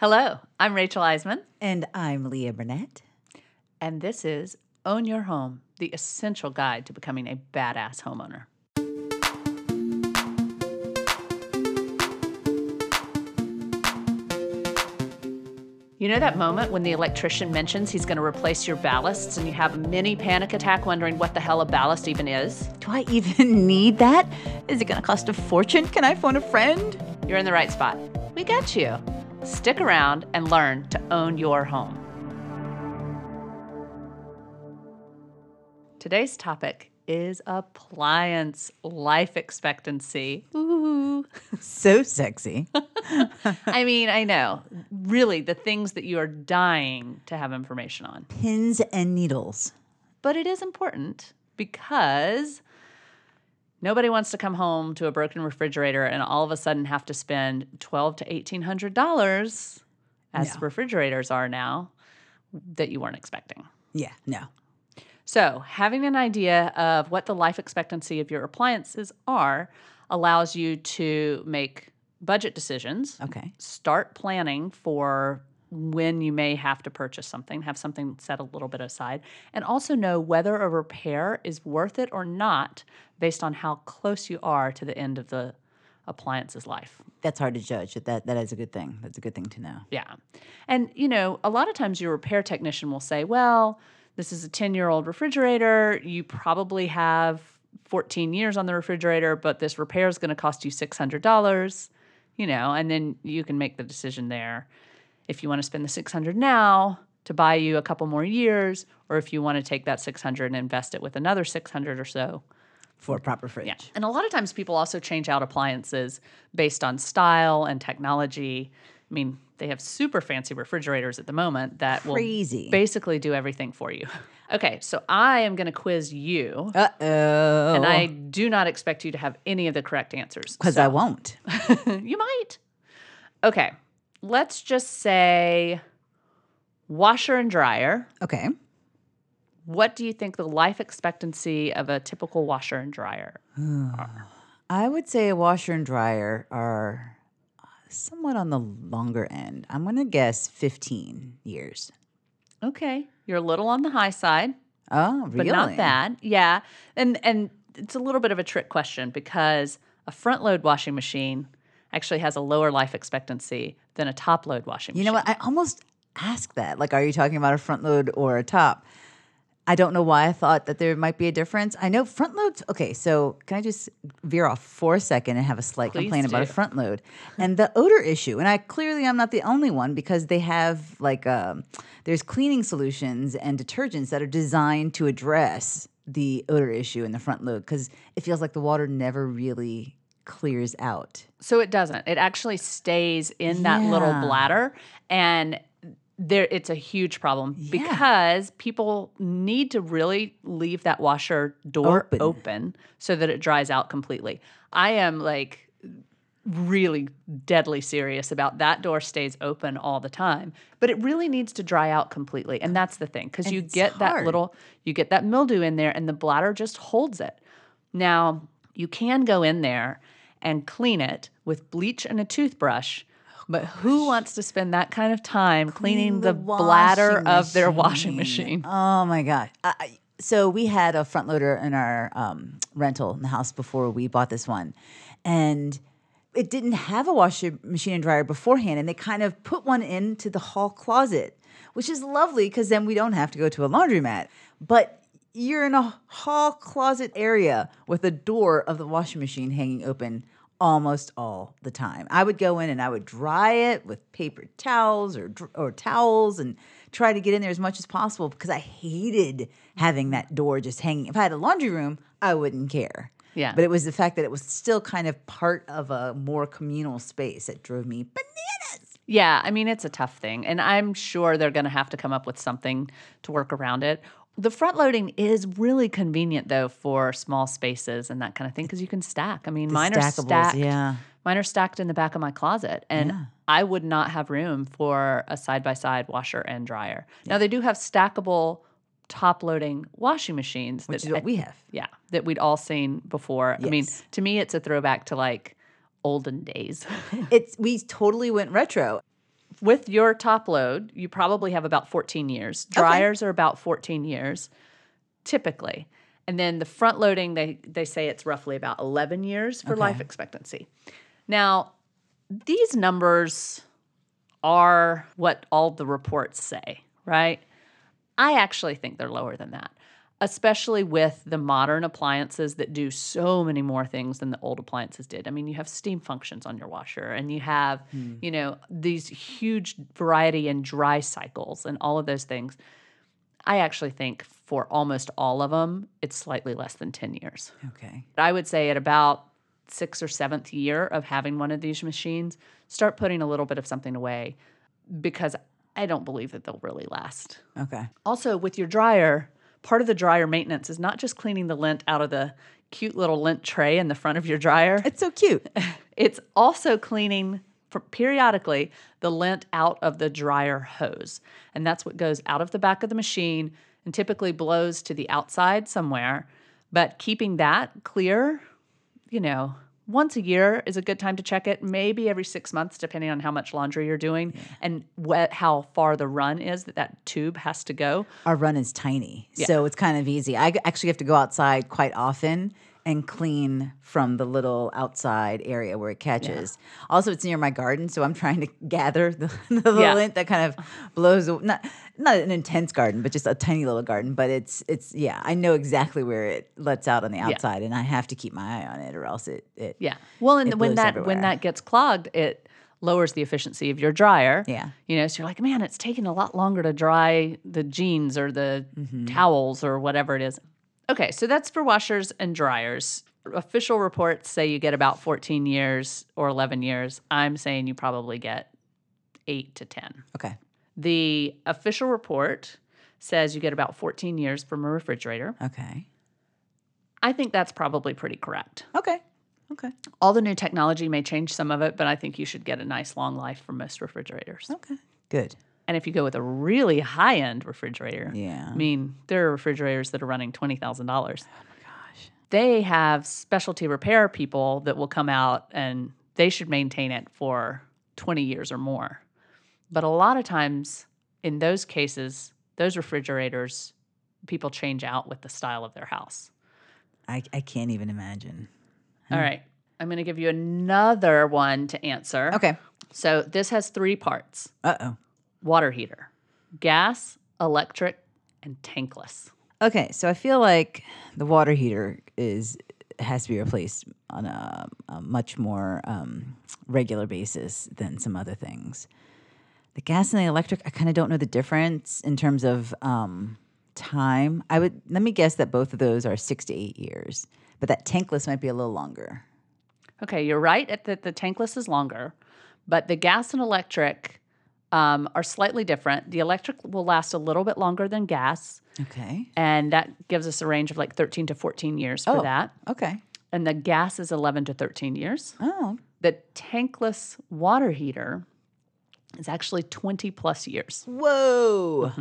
Hello, I'm Rachel Eisman, And I'm Leah Burnett. and this is Own Your Home, the essential guide to becoming a badass homeowner. You know that moment when the electrician mentions he's going to replace your ballasts and you have a mini panic attack wondering what the hell a ballast even is? Do I even need that? Is it going to cost a fortune? Can I phone a friend? You're in the right spot. We got you. Stick around and learn to own your home. Today's topic is appliance life expectancy. Ooh. So sexy. I mean, I know. Really, the things that you are dying to have information on. Pins and needles. But it is important because nobody wants to come home to a broken refrigerator and all of a sudden have to spend twelve to eighteen hundred dollars, as No. refrigerators are now, that you weren't expecting. Yeah, no. So, having an idea of what the life expectancy of your appliances are allows you to make budget decisions Okay. start planning for when you may have to purchase something, have something set a little bit aside, and also know whether a repair is worth it or not based on how close you are to the end of the appliance's life. That's hard to judge. but That that is a good thing. That's a good thing to know. Yeah. And, you know, a lot of times your repair technician will say, well, this is a 10 year old refrigerator. You probably have 14 years on the refrigerator, but this repair is going to cost you $600, you know, and then you can make the decision there if you want to spend the 600 now to buy you a couple more years, or if you want to take that 600 and invest it with another 600 or so. For a proper fridge. Yeah. And a lot of times people also change out appliances based on style and technology. I mean, they have super fancy refrigerators at the moment that Crazy. will basically do everything for you. Okay, so I am going to quiz you, Uh oh. and I do not expect you to have any of the correct answers. Because I won't. you might. Okay, let's just say washer and dryer. Okay. What do you think the life expectancy of a typical washer and dryer? I would say a washer and dryer are somewhat on the longer end. I'm going to guess 15 years. Okay, you're a little on the high side. Oh, really? but not bad. Yeah, and and it's a little bit of a trick question because a front load washing machine actually has a lower life expectancy than a top load washing You machine. You know what? I almost asked that. Like, are you talking about a front load or a top? I don't know why I thought that there might be a difference. I know front loads. Okay, so can I just veer off for a second and have a slight Please complaint about a front load and the odor issue? And I clearly I'm not the only one because they have like um, there's cleaning solutions and detergents that are designed to address the odor issue in the front load because it feels like the water never really clears out. So it doesn't. It actually stays in that little bladder and there it's a huge problem because people need to really leave that washer door Open. open so that it dries out completely. I am like really deadly serious about that door stays open all the time but it really needs to dry out completely and that's the thing because you get that little you get that mildew in there and the bladder just holds it now you can go in there and clean it with bleach and a toothbrush. But who wants to spend that kind of time cleaning, the, bladder washing of their washing machine? Oh my god! I, I- so we had a front loader in our um, rental in the house before we bought this one, and it didn't have a washer machine and dryer beforehand, and they kind of put one into the hall closet, which is lovely because then we don't have to go to a laundromat. But you're in a hall closet area with the door of the washing machine hanging open almost all the time. I would go in and I would dry it with paper towels or or towels and try to get in there as much as possible because I hated having that door just hanging. If I had a laundry room, I wouldn't care. Yeah. But it was the fact that it was still kind of part of a more communal space that drove me bananas. Yeah, I mean, it's a tough thing. And I'm sure they're going to have to come up with something to work around it. The front loading is really convenient, though, for small spaces and that kind of thing because you can stack. I mean, mine are stacked. yeah. Mine are stacked in the back of my closet. And Yeah. I would not have room for a side by side washer and dryer. Now, they do have stackable top loading washing machines. Which that is what I- we have. yeah, that we'd all seen before. I mean, to me, it's a throwback to like olden days. It's we totally went retro. With your top load, you probably have about 14 years. Dryers are about 14 years, typically. And then the front loading, they, they say it's roughly about 11 years for life expectancy. Now, these numbers are what all the reports say, right? I actually think they're lower than that, especially with the modern appliances that do so many more things than the old appliances did. I mean, you have steam functions on your washer and you have, hmm. you know, these huge variety and dry cycles and all of those things. I actually think for almost all of them, it's slightly less than 10 years. Okay. I would say at about sixth or seventh year of having one of these machines, start putting a little bit of something away because I don't believe that they'll really last. Okay. Also, with your dryer, part of the dryer maintenance is not just cleaning the lint out of the cute little lint tray in the front of your dryer. It's so cute. It's also cleaning periodically the lint out of the dryer hose. And that's what goes out of the back of the machine and typically blows to the outside somewhere. But keeping that clear, you know, once a year is a good time to check it. Maybe every six months, depending on how much laundry you're doing and what, how far the run is that that tube has to go. Our run is tiny, so it's kind of easy. I actually have to go outside quite often and clean from the little outside area where it catches. Also, it's near my garden, so I'm trying to gather the, the Yeah. lint that kind of blows. Not not an intense garden, but just a tiny little garden. But it's it's yeah, I know exactly where it lets out on the outside, and I have to keep my eye on it, or else it it Yeah. Well, and when that everywhere. when that gets clogged, it lowers the efficiency of your dryer. Yeah. You know, so you're like, man, it's taking a lot longer to dry the jeans or the Mm-hmm. towels or whatever it is. Okay, so that's for washers and dryers. Official reports say you get about 14 years or 11 years. I'm saying you probably get 8 to 10. okay. The official report says you get about 14 years from a refrigerator. Okay. I think that's probably pretty correct. Okay. Okay. all the new technology may change some of it, but I think you should get a nice long life from most refrigerators. Okay. Good. And if you go with a really high end refrigerator, Yeah. I mean, there are refrigerators that are running twenty thousand dollars. Oh my gosh. They have specialty repair people that will come out and they should maintain it for twenty years or more. But a lot of times in those cases, those refrigerators, people change out with the style of their house. I I can't even imagine. All right. I'm going to give you another one to answer. Okay. So this has three parts Uh oh. water heater, gas, electric, and tankless. Okay, so I feel like the water heater is has to be replaced on a, a much more um, regular basis than some other things. The gas and the electric, I kind of don't know the difference in terms of um, time. I would let me guess that both of those are six to eight years, but that tankless might be a little longer. Okay, you're right at that the tankless is longer, but the gas and electric um, are slightly different. The electric will last a little bit longer than gas, Okay. and that gives us a range of like 13 to 14 years for Oh. that. Okay. And the gas is 11 to 13 years. Oh. The tankless water heater is actually 20 plus years. Whoa.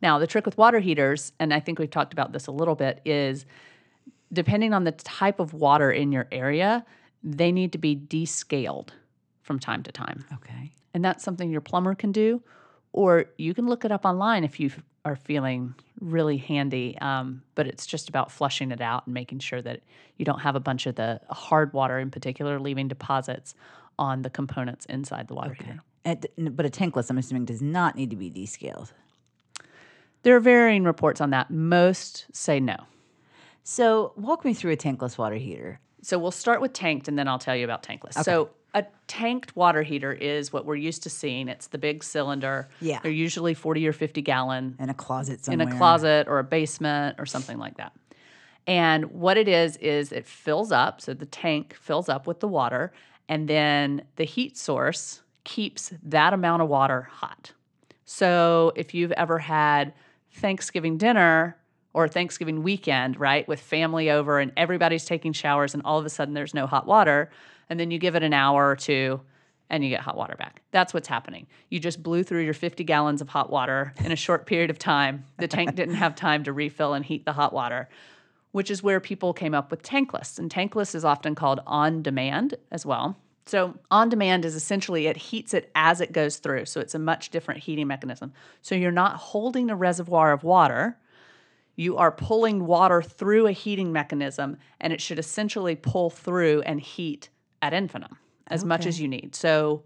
Now, the trick with water heaters, and I think we've talked about this a little bit, is depending on the type of water in your area, they need to be descaled from time to time. Okay. And that's something your plumber can do, or you can look it up online if you are feeling really handy. Um, but it's just about flushing it out and making sure that you don't have a bunch of the hard water, in particular, leaving deposits on the components inside the water heater. And, but a tankless, I'm assuming, does not need to be descaled. There are varying reports on that. Most say no. So walk me through a tankless water heater. So we'll start with tanked and then I'll tell you about tankless. So a tanked water heater is what we're used to seeing. It's the big cylinder. Yeah. They're usually 40 or 50 gallon in a closet somewhere. in a closet or a basement or something like that. And what it is is it fills up, so the tank fills up with the water and then the heat source keeps that amount of water hot. So if you've ever had Thanksgiving dinner or Thanksgiving weekend, right, with family over and everybody's taking showers and all of a sudden there's no hot water, and then you give it an hour or two and you get hot water back. That's what's happening. You just blew through your 50 gallons of hot water in a short period of time. The tank didn't have time to refill and heat the hot water, which is where people came up with tankless. And tankless is often called on demand as well. So on demand is essentially it heats it as it goes through. So it's a much different heating mechanism. So you're not holding a reservoir of water. You are pulling water through a heating mechanism and it should essentially pull through and heat ad infinitum as much as you need. So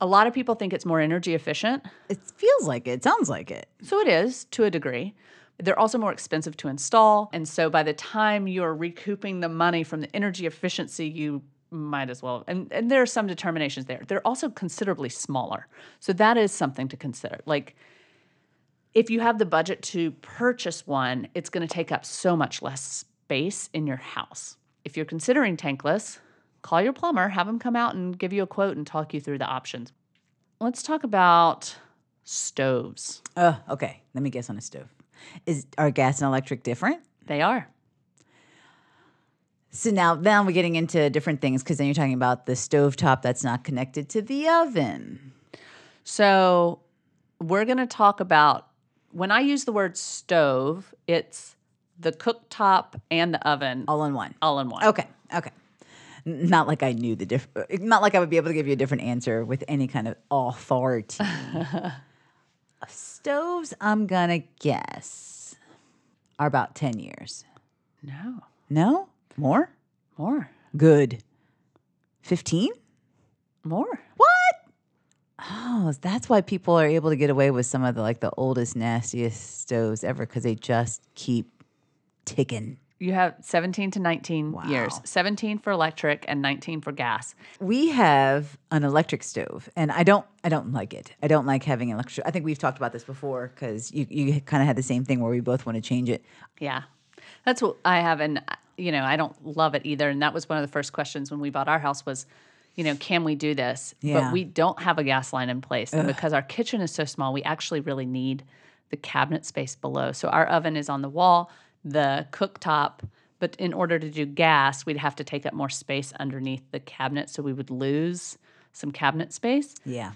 a lot of people think it's more energy efficient. It feels like it. It sounds like it. So it is to a degree. They're also more expensive to install. And so by the time you're recouping the money from the energy efficiency, you might as well. And, and there are some determinations there. They're also considerably smaller. So that is something to consider. Like, if you have the budget to purchase one, it's going to take up so much less space in your house. If you're considering tankless, call your plumber, have them come out and give you a quote and talk you through the options. Let's talk about stoves. Oh, okay. Let me guess on a stove. Is are gas and electric different? They are. So now, now we're getting into different things because then you're talking about the stovetop that's not connected to the oven. So we're going to talk about when I use the word stove, it's the cooktop and the oven All in one. all in one. Okay. Okay. Not like I knew the different. Uh, not like I would be able to give you a different answer with any kind of authority. Stoves, I'm gonna guess, are about ten years. No, No, more. more, Good. Fifteen. more. What? Oh, that's why people are able to get away with some of the like the oldest, nastiest stoves ever because they just keep ticking. You have 17 to 19 years. 17 for electric and 19 for gas. We have an electric stove, and I don't, I don't like it. I don't like having electric. I think we've talked about this before because you, you kind of had the same thing where we both want to change it. Yeah. That's what I have and you know, I don't love it either and that was one of the first questions when we bought our house was you know, can we do this? Yeah. But we don't have a gas line in place. And because our kitchen is so small, we actually really need the cabinet space below. So our oven is on the wall, the cooktop, but in order to do gas, we'd have to take up more space underneath the cabinet. So we would lose some cabinet space. Yeah.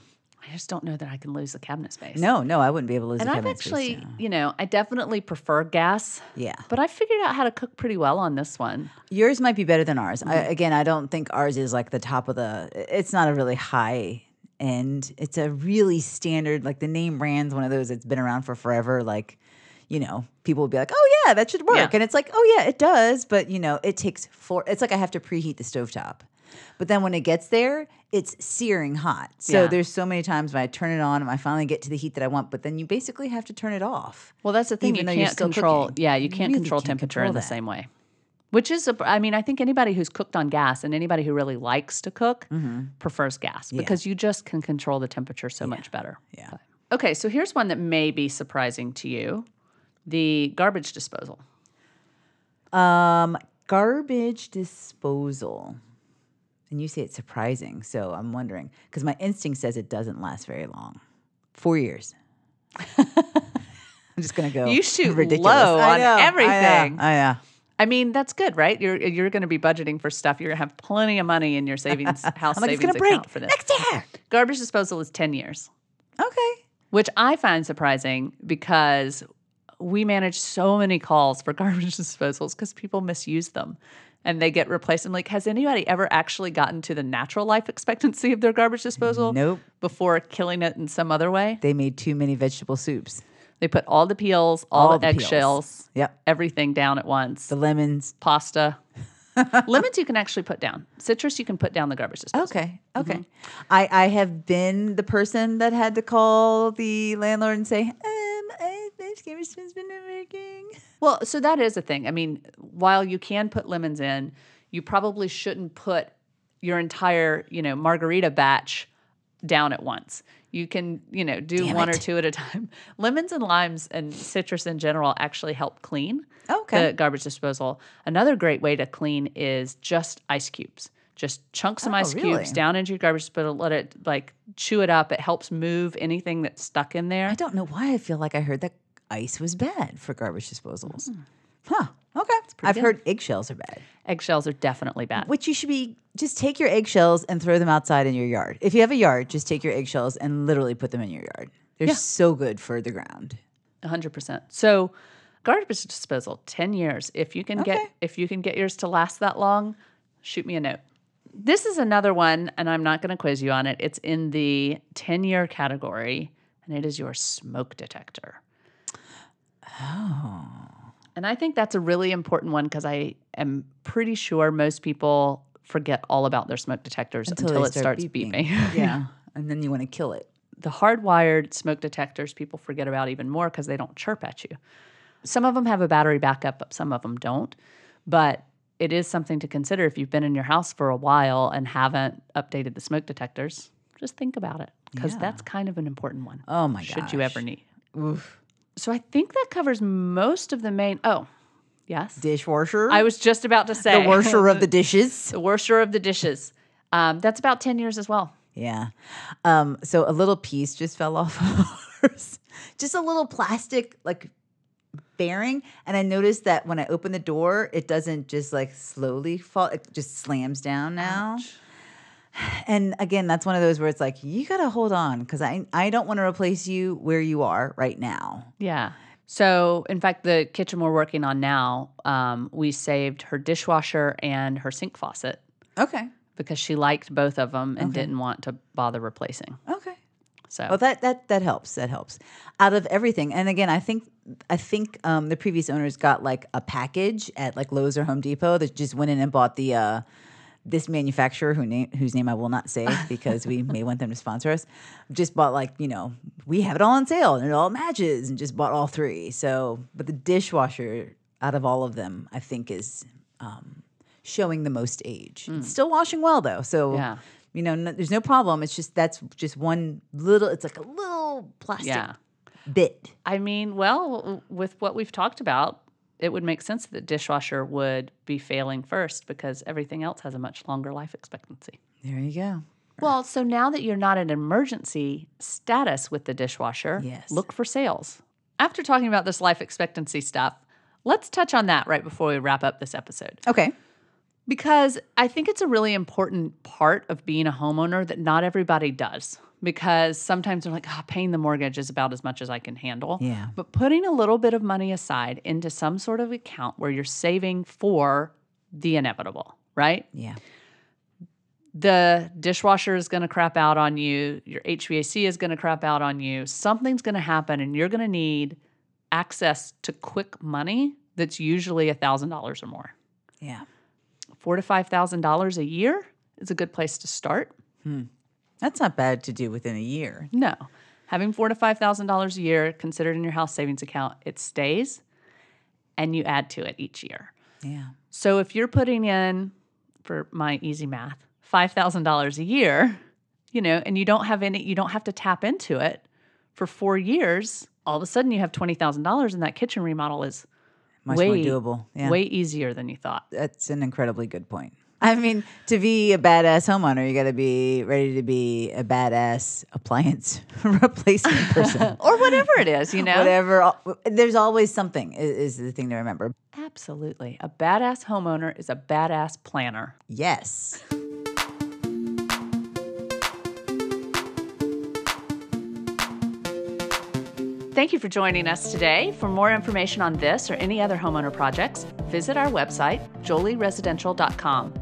I just don't know that I can lose the cabinet space. No, no, I wouldn't be able to lose And I've cabinet space, actually, yeah. you know, I definitely prefer gas. Yeah. But I figured out how to cook pretty well on this one. Yours might be better than ours. Mm-hmm. again, I don't think ours is like the top of the. It's not a really high end. It's a really standard, like the name brand's one of those that's been around for forever. Like, you know, people will be like, "Oh yeah, that should work," Yeah. and it's like, "Oh yeah, it does," but you know, it takes four. It's like I have to preheat the stovetop. But then when it gets there, it's searing hot. So Yeah. there's so many times when I turn it on and I finally get to the heat that I want, but then you basically have to turn it off. Well, that's the thing. Even you can't control. cooking. Yeah, you You can't really control can't temperature control in the same way. Which is, a, I mean, I think anybody who's cooked on gas and anybody who really likes to cook prefers gas because you just can control the temperature so much better. Yeah. But- Okay, so here's one that may be surprising to you: the garbage disposal. Um, garbage disposal. And you say it's surprising, so I'm wondering because my instinct says it doesn't last very long. Four years. I'm just gonna go. You shoot ridiculous. low on know, I know, everything. I know. I mean, that's good, right? You're you're going to be budgeting for stuff. You're going to have plenty of money in your savings house I'm like, it's gonna break for this. next year. Garbage disposal is ten years. Okay. which I find surprising because we manage so many calls for garbage disposals because people misuse them and they get replaced. I'm like, has anybody ever actually gotten to the natural life expectancy of their garbage disposal Nope. before killing it in some other way? They made too many vegetable soups. They put all the peels, all, All the, the eggshells, Yep. everything down at once. The lemons. Pasta. Lemons you can actually put down. Citrus you can put down the garbage disposal. Okay. Okay. Mm-hmm. I, I have been the person that had to call the landlord and say, um, I, this garbage has been working. Well, so that is a thing. I mean, while you can put lemons in, you probably shouldn't put your entire, you know, margarita batch down at once. You can, you know, do Damn one or two at a time. Lemons and limes and citrus in general actually help clean Okay. the garbage disposal. Another great way to clean is just ice cubes. Just chunk some Oh, ice really? cubes down into your garbage disposal, let it like chew it up. It helps move anything that's stuck in there. I don't know why I feel like I heard that ice was bad for garbage disposals. Hmm. Huh. Okay. I've good. heard eggshells are bad, Eggshells are definitely bad. which you should be just take your eggshells and throw them outside in your yard. If you have a yard, just take your eggshells and literally put them in your yard. They're Yeah. so good for the ground. hundred percent. So, garbage disposal, ten years. If you can get if you can get yours to last that long, shoot me a note. This is another one, and I'm not going to quiz you on it. It's in the 10 year category, and it is your smoke detector. Oh. And I think that's a really important one because I am pretty sure most people forget all about their smoke detectors until, they it start starts beeping. yeah. And then you want to kill it. the hardwired smoke detectors people forget about even more because they don't chirp at you. Some of them have a battery backup, but some of them don't. But it is something to consider if you've been in your house for a while and haven't updated the smoke detectors. Just think about it because Yeah. that's kind of an important one. Oh my gosh. should you ever need. Oof. So I think that covers most of the main. Oh, yes. Dishwasher. I was just about to say the washer of the dishes. the worsher of the dishes. Um, that's about ten years as well. Yeah. Um, so a little piece just fell off of ours. Just a little plastic like bearing. And I noticed that when I open the door, it doesn't just like slowly fall, it just slams down now. Ouch. And again, that's one of those where it's like, you gotta hold on because I, I don't want to replace you where you are right now. Yeah. So, in fact, the kitchen we're working on now, um, we saved her dishwasher and her sink faucet Okay. because she liked both of them and Okay. didn't want to bother replacing. Okay. So, Well, that that that helps. That helps. Out of everything, and again, I think I think um, the previous owners got like a package at like Lowe's or Home Depot that just went in and bought the uh, this manufacturer who name whose name I will not say because we may want them to sponsor us. Just bought like you know we have it all on sale and it all matches and just bought all three. So, but the dishwasher out of all of them, I think is um, showing the most age. It's still washing well though. So Yeah. you know, no, there's no problem. It's just that's just one little. It's like a little plastic yeah. bit. I mean, well, with what we've talked about, it would make sense that the dishwasher would be failing first because everything else has a much longer life expectancy. There you go. Well, so now that you're not in emergency status with the dishwasher, Yes. look for sales. After talking about this life expectancy stuff, let's touch on that right before we wrap up this episode. Okay. Because I think it's a really important part of being a homeowner that not everybody does. Because sometimes they're like, oh, paying the mortgage is about as much as I can handle. Yeah. But putting a little bit of money aside into some sort of account where you're saving for the inevitable, right? Yeah. the dishwasher is going to crap out on you, your HVAC is going to crap out on you, something's going to happen, and you're going to need access to quick money that's usually a $1,000 or more. Yeah. Four to $5,000 a year is a good place to start. Hmm. That's not bad to do within a year. No. Having four to $5,000 a year considered in your house savings account, it stays and you add to it each year. Yeah. So if you're putting in, for my easy math, five thousand dollars a year, you know, and you don't have any, you don't have to tap into it for four years. All of a sudden, you have twenty thousand dollars, and that kitchen remodel is Much way more doable. Yeah. way easier than you thought. That's an incredibly good point. I mean, to be a badass homeowner, you got to be ready to be a badass appliance replacement person. Or whatever it is, you know. Whatever. Uh, there's always something, i- is the thing to remember. Absolutely, a badass homeowner is a badass planner. Yes. Thank you for joining us today. For more information on this or any other homeowner projects, visit our website, joliresidential.com.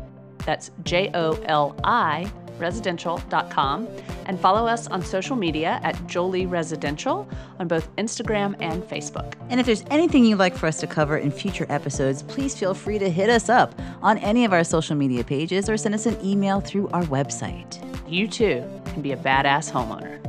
That's J O L I residential.com and follow us on social media at Joli Residential on both Instagram and Facebook. And if there's anything you'd like for us to cover in future episodes, please feel free to hit us up on any of our social media pages or send us an email through our website. You too can be a badass homeowner.